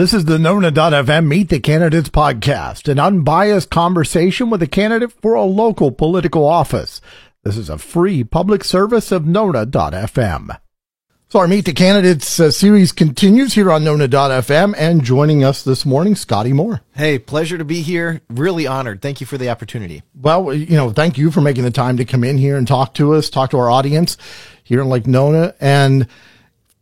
This is the Nona.fm Meet the Candidates podcast, an unbiased conversation with a candidate for a local political office. This is a free public service of Nona.fm. So our Meet the Candidates uh, series continues here on Nona.fm and joining us this morning, Scotty Moore. Hey, pleasure to be here. Really honored. Thank you for the opportunity. Well, you know, thank you for making the time to come in here and talk to us, talk to our audience here in Lake Nona. And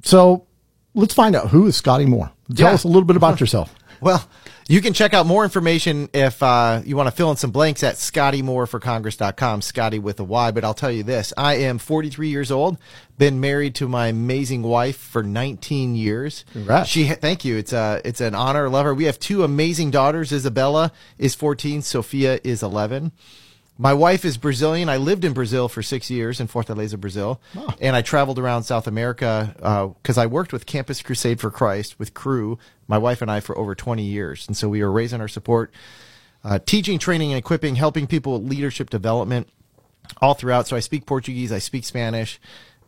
so let's find out who is Scotty Moore. Tell Yeah. us a little bit about yourself. Well, you can check out more information if uh, you want to fill in some blanks at ScottyMooreForCongress.com, Scotty with a Y. But I'll tell you this I am 43 years old, been married to my amazing wife for 19 years. Congrats. She, thank you. It's, uh, it's an honor. Love her. We have two amazing daughters. Isabella is 14, Sophia is 11. My wife is Brazilian. I lived in Brazil for six years in Fortaleza, Brazil, and I traveled around South America because I worked with Campus Crusade for Christ with Cru, my wife and I, for over 20 years. And so we were raising our support, uh, teaching, training, and equipping, helping people with leadership development all throughout. So I speak Portuguese, I speak Spanish.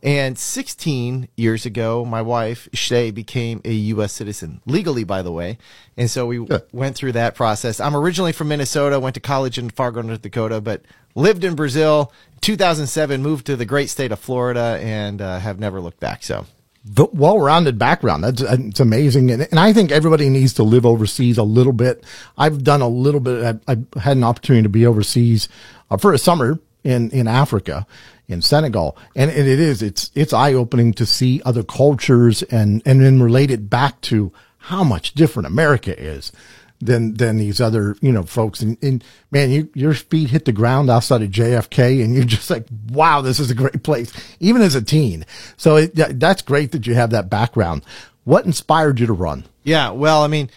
And 16 years ago, my wife, Shay, became a U.S. citizen, legally, by the way. And so we went through that process. I'm originally from Minnesota, went to college in Fargo, North Dakota, but lived in Brazil. 2007, moved to the great state of Florida, and uh, have never looked back. So, v- well-rounded background. That's it's amazing, and, and I think everybody needs to live overseas a little bit. I've done a little bit. I've, I've had an opportunity to be overseas uh, for a summer in in Africa, in Senegal, and, it is it's it's eye opening to see other cultures and and then relate it back to how much different America is. Than, than these other, you know, folks. And, and man, you, your feet hit the ground outside of JFK and you're just like, wow, this is a great place, even as a teen. So it, that's great that you have that background. What inspired you to run? yeah, well, I mean,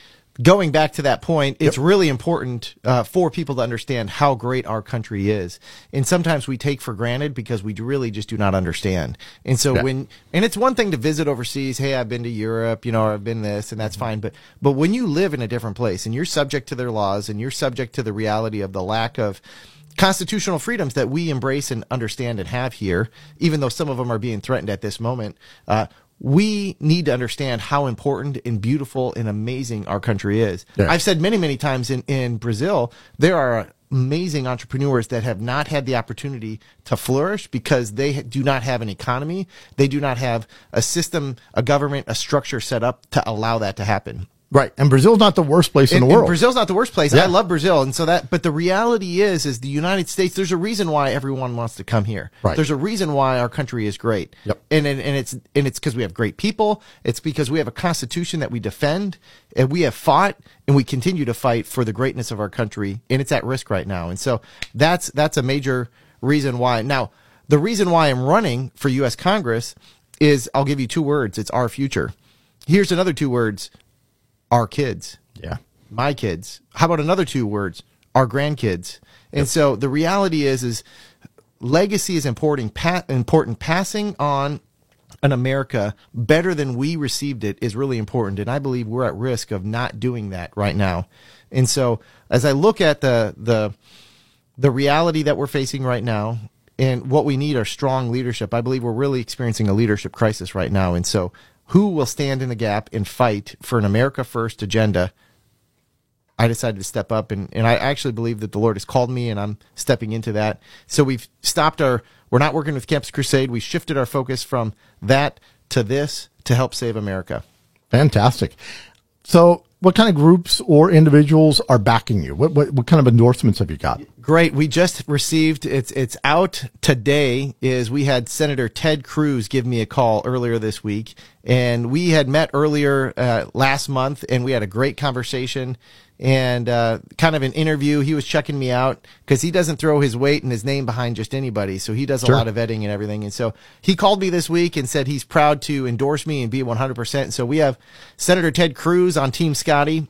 going back to that point, it's really important uh, for people to understand how great our country is. And sometimes we take for granted because we really just do not understand. And so when, and it's one thing to visit overseas. Hey, I've been to Europe, you know, or I've been this and that's fine. But, but when you live in a different place and you're subject to their laws and you're subject to the reality of the lack of, constitutional freedoms that we embrace and understand and have here, even though some of them are being threatened at this moment, uh, we need to understand how important and beautiful and amazing our country is. Yeah. I've said many, many times in, in Brazil, there are amazing entrepreneurs that have not had the opportunity to flourish because they do not have an economy. They do not have a system, a government, a structure set up to allow that to happen. Right. And Brazil's not the worst place in And- the world. Brazil's not the worst place. Yeah. I love Brazil, and so that. But the reality is, is the United States. There's a reason why everyone wants to come here. Right. There's a reason why our country is great. Yep. And and, and it's and it's because we have great people. It's because we have a constitution that we defend, and we have fought, and we continue to fight for the greatness of our country, and it's at risk right now. And so that's that's a major reason why. Now, the reason why I'm running for U.S. Congress is I'll give you two words. It's our future. Here's another two words: our kids yeah. my kids. How about another two words? Our grandkids. And so the reality is, is legacy is important. Pa- important. Passing on an America better than we received it is really important. And I believe we're at risk of not doing that right now. And so as I look at the, the, the reality that we're facing right now and what we need are strong leadership. I believe we're really experiencing a leadership crisis right now. And so who will stand in the gap and fight for an America first agenda? I decided to step up and, and I actually believe that the Lord has called me and I'm stepping into that. So we've stopped our, we're not working with Campus Crusade. We shifted our focus from that to this to help save America. Fantastic. So what kind of groups or individuals are backing you? What, what, what kind of endorsements have you got? Great. We just received it's it's out today is we had Senator Ted Cruz give me a call earlier this week and we had met earlier uh, last month and we had a great conversation and uh, kind of an interview. He was checking me out because he doesn't throw his weight and his name behind just anybody. So he does a Sure. lot of vetting and everything. And so he called me this week and said he's proud to endorse me and be 100%. So we have Senator Ted Cruz on Team Scotty.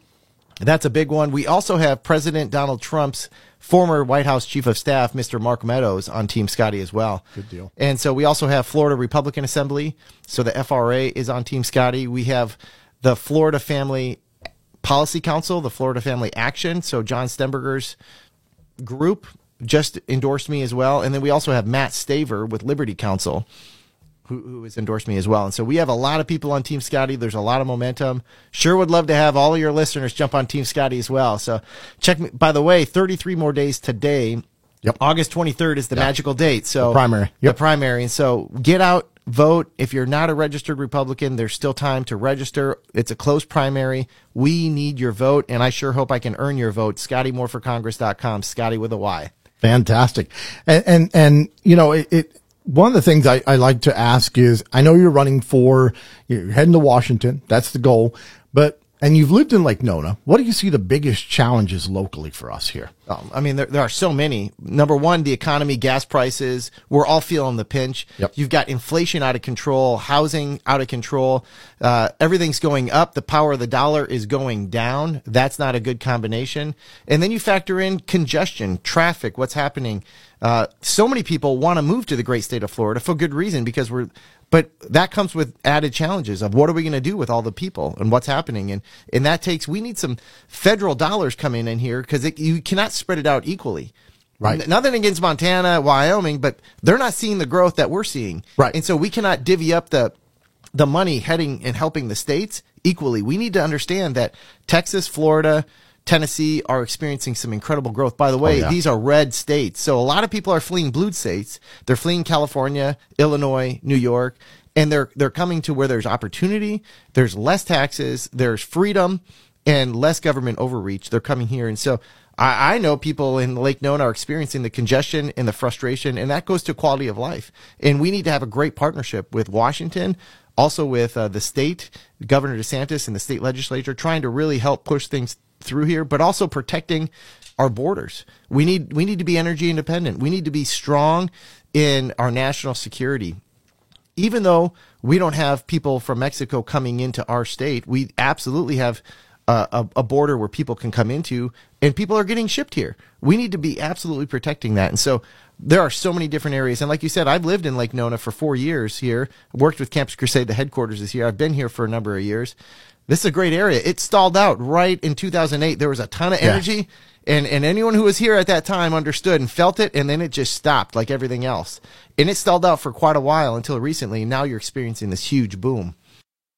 That's a big one. We also have President Donald Trump's former White House Chief of Staff, Mr. Mark Meadows, on Team Scotty as well. Good deal. And so we also have Florida Republican Assembly. So the FRA is on Team Scotty. We have the Florida Family Policy Council, the Florida Family Action. So John Stemberger's group just endorsed me as well. And then we also have Mat Staver with Liberty Counsel. Who, who has endorsed me as well. And so we have a lot of people on Team Scotty. There's a lot of momentum. Sure would love to have all of your listeners jump on Team Scotty as well. So check me. By the way, 33 more days today. Yep. August 23rd is the magical date. So The primary. The primary. And so get out, vote. If you're not a registered Republican, there's still time to register. It's a close primary. We need your vote. And I sure hope I can earn your vote. ScottyMooreForCongress.com. Scotty with a Y. Fantastic. And, and, and, you know, it, it one of the things I, I like to ask is, I know you're running for, you're heading to Washington. That's the goal. But, and you've lived in Lake Nona. What do you see the biggest challenges locally for us here? Um, I mean, there, there are so many. Number one, the economy, gas prices. We're all feeling the pinch. Yep. You've got inflation out of control, housing out of control. Uh, everything's going up. The power of the dollar is going down. That's not a good combination. And then you factor in congestion, traffic, what's happening. Uh, so many people want to move to the great state of Florida for good reason because we're, but that comes with added challenges of what are we going to do with all the people and what's happening. And, and that takes, we need some federal dollars coming in here because you cannot spread it out equally. Right. Nothing against Montana, Wyoming, but they're not seeing the growth that we're seeing. Right. And so we cannot divvy up the, the money heading and helping the states equally. We need to understand that Texas, Florida, Tennessee are experiencing some incredible growth. By the way, yeah. these are red states. So a lot of people are fleeing blue states. They're fleeing California, Illinois, New York, and they're they're coming to where there's opportunity, there's less taxes, there's freedom, and less government overreach. They're coming here, and so. I, I know people in Lake Nona are experiencing the congestion and the frustration, and that goes to quality of life. And we need to have a great partnership with Washington, also with uh, the state, Governor DeSantis, and the state legislature, trying to really help push things through here, but also protecting our borders. We need we need to be energy independent. We need to be strong in our national security. Even though we don't have people from Mexico coming into our state, we absolutely have a, a, border where people can come into, and people are getting shipped here. We need to be absolutely protecting that. And so there are so many different areas. And like you said, I've lived in Lake Nona for four years here. Worked with Campus Crusade, the headquarters is here. I've been here for a number of years. This is a great area. It stalled out right in 2008. There was a ton of Yeah. energy, and, and anyone who was here at that time understood and felt it, and then it just stopped like everything else. And it stalled out for quite a while until recently. And Now you're experiencing this huge boom.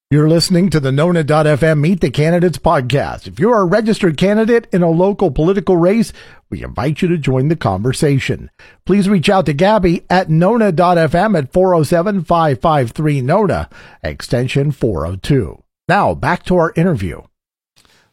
You're listening to the Nona.fm Meet the Candidates podcast. If you're a registered candidate in a local political race, we invite you to join the conversation. Please reach out to Gabby at Nona.fm at 407-553-NONA, extension 402. Now, back to our interview.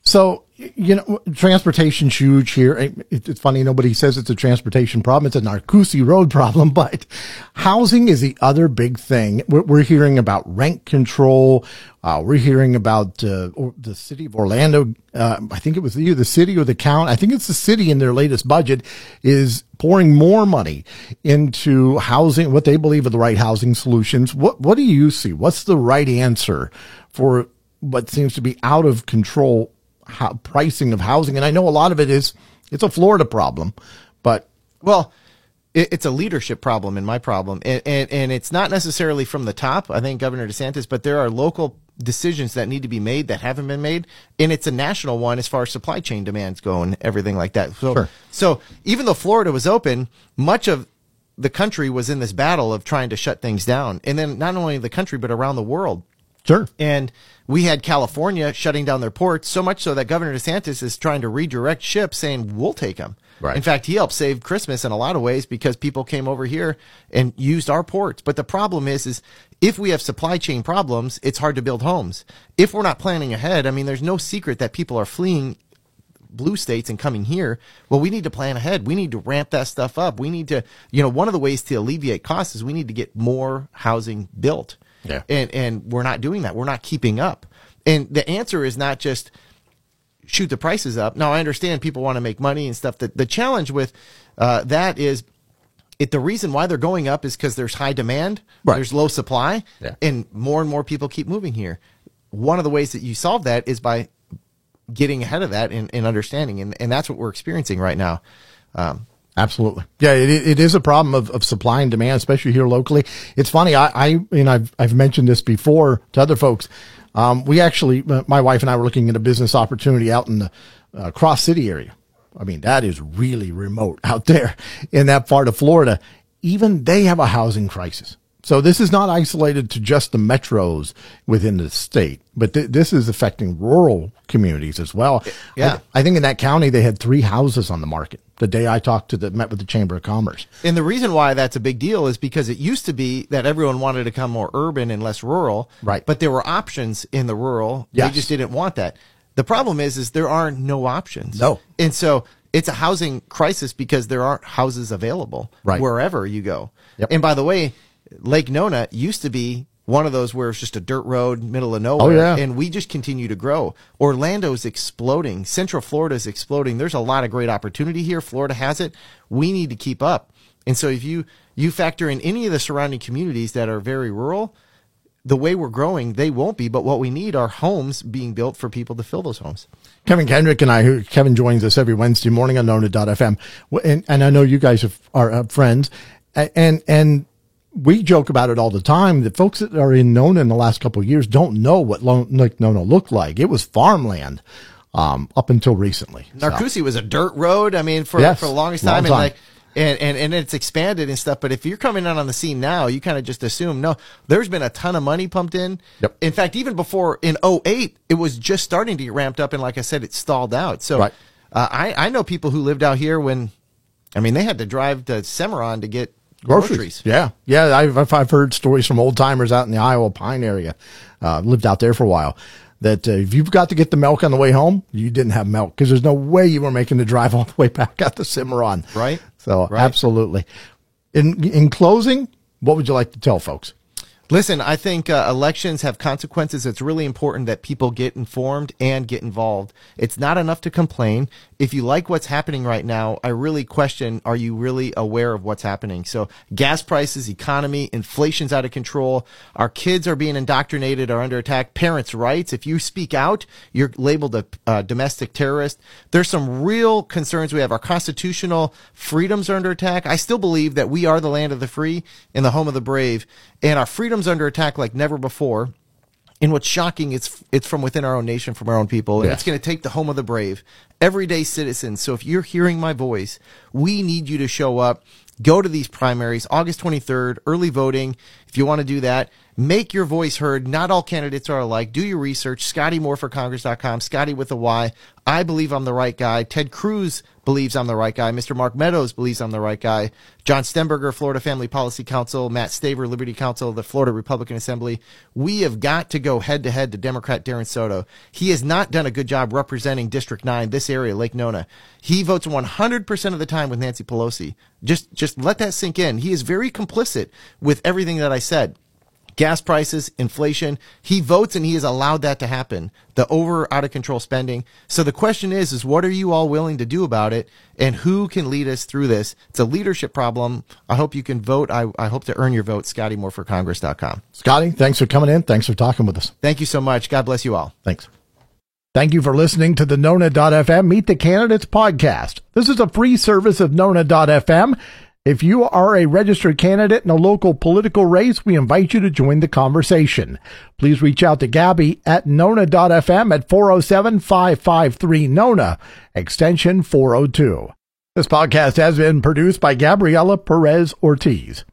So, you know, transportation's huge here. It's funny, nobody says it's a transportation problem. It's a Narcoossee Road problem, but housing is the other big thing. We're, we're hearing about rent control. Uh, we're hearing about uh, the city of Orlando. Uh, I think it was either the city or the county. I think it's the city in their latest budget is pouring more money into housing, what they believe are the right housing solutions. What, what do you see? What's the right answer for what seems to be out of control how, pricing of housing. And I know a lot of it is, it's a Florida problem, but Well, it, it's a leadership problem in my problem, and, and and it's not necessarily from the top. I think Governor DeSantis, but there are local decisions that need to be made that haven't been made, and it's a national one as far as supply chain demands go and everything like that. So, Sure. so even though Florida was open, much of the country was in this battle of trying to shut things down, and then not only the country but around the world. Sure. And we had California shutting down their ports, so much so that Governor DeSantis is trying to redirect ships, saying we'll take them. Right. In fact, he helped save Christmas in a lot of ways because people came over here and used our ports. But the problem is, is if we have supply chain problems, it's hard to build homes. If we're not planning ahead, I mean, there's no secret that people are fleeing blue states and coming here. Well, we need to plan ahead. We need to ramp that stuff up. We need to, you know, one of the ways to alleviate costs is we need to get more housing built. Yeah. And and we're not doing that. We're not keeping up. And the answer is not just shoot the prices up. Now I understand people want to make money and stuff. The the challenge with uh, that is it the reason why they're going up is because there's high demand, Right. there's low supply, Yeah. and more and more people keep moving here. One of the ways that you solve that is by getting ahead of that and, and understanding, and, and that's what we're experiencing right now. Um, Absolutely. Yeah, it, it is a problem of, of supply and demand, especially here locally. It's funny. I, I, and I've, I've mentioned this before to other folks. Um, we actually, uh, my wife and I were looking at a business opportunity out in the uh, Cross City area. I mean, that is really remote out there in that part of Florida. Even they have a housing crisis. So this is not isolated to just the metros within the state, but th- this is affecting rural communities as well. Yeah. I, I think in that county they had three houses on the market the day I talked to the met with the Chamber of Commerce. And the reason why that's a big deal is because it used to be that everyone wanted to come more urban and less rural. Right. But there were options in the rural. Yes. They just didn't want that. The problem is, is there are no options. No. And so it's a housing crisis because there aren't houses available Right. wherever you go. Yep. And by the way, Lake Nona used to be one of those where it's just a dirt road, middle of nowhere. Oh, yeah. And we just continue to grow. Orlando's exploding. Central Florida's exploding. There's a lot of great opportunity here. Florida has it. We need to keep up. And so if you you factor in any of the surrounding communities that are very rural, the way we're growing, they won't be. But what we need are homes being built for people to fill those homes. Kevin Kendrick and I, who Kevin joins us every Wednesday morning on Nona.fm. And, and I know you guys have, are uh, friends and, and we joke about it all the time. The folks that are in Nona in the last couple of years don't know what Lake Nona looked like. It was farmland, um, up until recently. So, was a dirt road. I mean, for Yes, for the longest long time, and like. And, and and it's expanded and stuff, but if you're coming out on the scene now, you kind of just assume no. There's been a ton of money pumped in. Yep. In fact, even before in 08, it was just starting to get ramped up, and like I said, it stalled out. So Right. uh, I I know people who lived out here when, I mean, they had to drive to Semoran to get groceries. Yeah. Yeah. I've, I've- I've heard stories from old timers out in the Iowa Pine area. Uh, lived out there for a while. That uh, if you've got to get the milk on the way home, you didn't have milk because there's no way you were making the drive all the way back out to Semoran. Right. So Right. absolutely. In in closing, what would you like to tell folks? Listen, I think uh, elections have consequences. It's really important that people get informed and get involved. It's not enough to complain. If you like what's happening right now, I really question are you really aware of what's happening? So, gas prices, economy, inflation's out of control. Our kids are being indoctrinated, are under attack. Parents' rights. If you speak out, you're labeled a uh, domestic terrorist. There's some real concerns we have. Our constitutional freedoms are under attack. I still believe that we are the land of the free and the home of the brave, and our freedoms under attack like never before. And what's shocking, it's it's from within our own nation, from our own people, and Yes. it's going to take the home of the brave, everyday citizens. So if you're hearing my voice, we need you to show up. Go to these primaries, August 23rd, early voting. If you want to do that, make your voice heard. Not all candidates are alike. Do your research. ScottyMooreForCongress.com. Scotty with a Y. I believe I'm the right guy. Ted Cruz believes I'm the right guy. Mr. Mark Meadows believes I'm the right guy. John Stemberger, Florida Family Policy Council. Mat Staver, Liberty Counsel, the Florida Republican Assembly. We have got to go head to head to Democrat Darren Soto. He has not done a good job representing District 9, this area, Lake Nona. He votes 100% of the time with Nancy Pelosi. Just, just let that sink in. He is very complicit with everything that I said gas prices, inflation. He votes and he has allowed that to happen. The over out of control spending. So the question is, is what are you all willing to do about it? And who can lead us through this? It's a leadership problem. I hope you can vote. I, I hope to earn your vote. ScottyMooreForCongress.com. Scotty, thanks for coming in. Thanks for talking with us. Thank you so much. God bless you all. Thanks. Thank you for listening to the Nona.fm Meet the Candidates podcast. This is a free service of Nona.fm. If you are a registered candidate in a local political race, we invite you to join the conversation. Please reach out to Gabby at Nona.fm at 407-553-NONA, extension 402. This podcast has been produced by Gabriela Perez Ortiz.